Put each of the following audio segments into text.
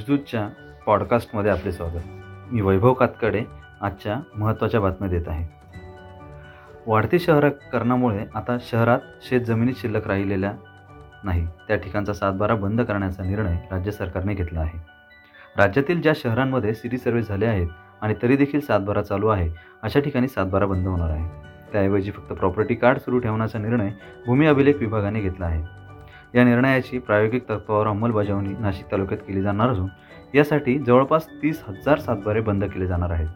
देशदूतच्या पॉडकास्टमध्ये आपले स्वागत. मी वैभव कातकडे आजच्या महत्त्वाच्या बातम्या देत आहे. वाढती शहरीकरणामुळे आता शहरात शेतजमिनी शिल्लक राहिलेल्या नाही. त्या ठिकाणचा सातबारा बंद करण्याचा निर्णय राज्य सरकारने घेतला आहे. राज्यातील ज्या शहरांमध्ये सिटी सर्वे झाले आहेत आणि तरी देखील सातबारा चालू आहे अशा ठिकाणी सातबारा बंद होणार आहे. त्याऐवजी फक्त प्रॉपर्टी कार्ड सुरू ठेवण्याचा निर्णय भूमी अभिलेख विभागाने घेतला आहे. या निर्णयाची प्रायोगिक तत्वावर अंमलबजावणी नाशिक तालुक्यात केली जाणार असून यासाठी जवळपास तीस हजार सातबारे बंद केले जाणार आहेत.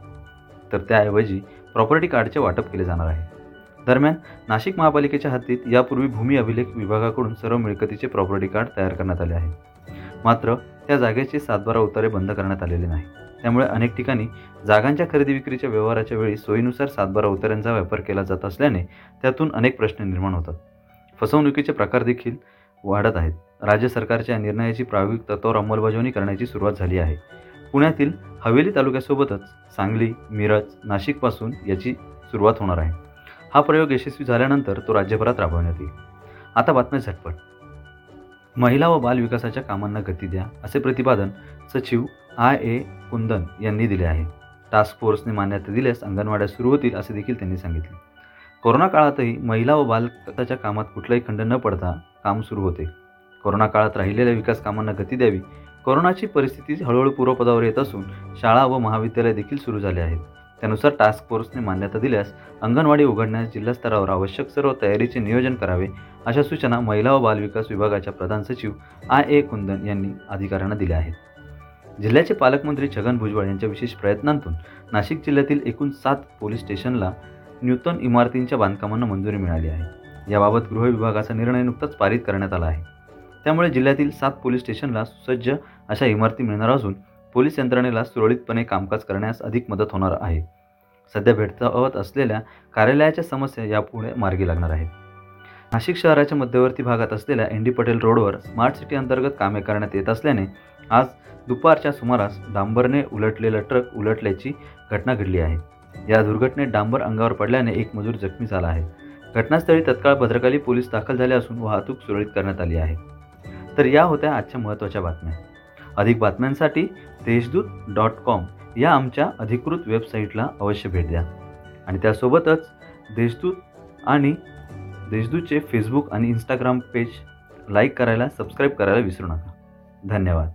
तर त्याऐवजी प्रॉपर्टी कार्डचे वाटप केले जाणार आहे. दरम्यान नाशिक महापालिकेच्या हद्दीत यापूर्वी भूमी अभिलेख विभागाकडून सर्व मिळकतीचे प्रॉपर्टी कार्ड तयार करण्यात आले आहे मात्र त्या जागेचे सातबारा उतारे बंद करण्यात आलेले नाही त्यामुळे अनेक ठिकाणी जागांच्या खरेदी विक्रीच्या व्यवहाराच्या वेळी सोयीनुसार सातबारा उतार्यांचा व्यापार केला जात असल्याने त्यातून अनेक प्रश्न निर्माण होतात. फसवणुकीचे प्रकार देखील वाढत आहेत. राज्य सरकारच्या निर्णयाची प्रायोगिक तत्वावर अंमलबजावणी करण्याची सुरुवात झाली आहे. पुण्यातील हवेली तालुक्यासोबतच सांगली मिरज नाशिकपासून याची सुरुवात होणार आहे. हा प्रयोग यशस्वी झाल्यानंतर तो राज्यभरात राबवण्यात येईल. आता बातम्या झटपट. महिला व बाल विकासाच्या कामांना गती द्या असे प्रतिपादन सचिव आय ए कुंदन यांनी दिले आहे. टास्क फोर्सने मान्यता दिल्यास अंगणवाड्या सुरू होतील असे देखील त्यांनी सांगितले. कोरोना काळातही महिला व बालकाच्या कामात कुठलाही खंड न पडता काम सुरू होते. कोरोना काळात राहिलेल्या विकास कामांना गती द्यावी कोरोनाची परिस्थिती हळूहळू पूर्वपदावर येत असून शाळा व महाविद्यालय देखील सुरू झाले आहेत. त्यानुसार टास्क फोर्सने मान्यता दिल्यास अंगणवाडी उघडण्यास जिल्हास्तरावर आवश्यक सर्व तयारीचे नियोजन करावे अशा सूचना महिला व बालविकास विभागाच्या प्रधान सचिव आय ए. कुंदन यांनी अधिकाऱ्यांना दिल्या आहेत. जिल्ह्याचे पालकमंत्री छगन भुजबळ यांच्या विशेष प्रयत्नांतून नाशिक जिल्ह्यातील एकूण सात पोलीस स्टेशनला नूतन इमारतींच्या बांधकामांना मंजुरी मिळाली आहे. याबाबत गृह विभागाचा निर्णय नुकताच पारित करण्यात आला आहे. त्यामुळे जिल्ह्यातील सात पोलीस स्टेशनला सुसज्ज अशा इमारती मिळणार असून पोलीस यंत्रणेला सुरळीतपणे कामकाज करण्यास अधिक मदत होणार आहे. सध्या भेटतावत असलेल्या कार्यालयाच्या समस्या यापुढे मार्गी लागणार आहेत. नाशिक शहराच्या मध्यवर्ती भागात असलेल्या एन डी पटेल रोडवर स्मार्ट सिटी अंतर्गत कामे करण्यात येत असल्याने आज दुपारच्या सुमारास डांबरने उलटलेला ट्रक उलटल्याची घटना घडली आहे. या दुर्घटनेत डांबर अंगावर पडल्याने एक मजूर जखमी झाला आहे. घटनास्थळी तत्काळ भद्रकाली पोलीस दाखल झाले असून वाहतूक सुरळीत करण्यात आली आहे. तर या होत्या आजच्या महत्त्वाच्या बातम्या. अधिक बातम्यांसाठी देशदूत डॉट कॉम या आमच्या अधिकृत वेबसाईटला अवश्य भेट द्या. आणि त्यासोबतच देशदूत आणि देशदूतचे फेसबुक आणि इंस्टाग्राम पेज लाईक करायला सबस्क्राईब करायला विसरू नका. धन्यवाद.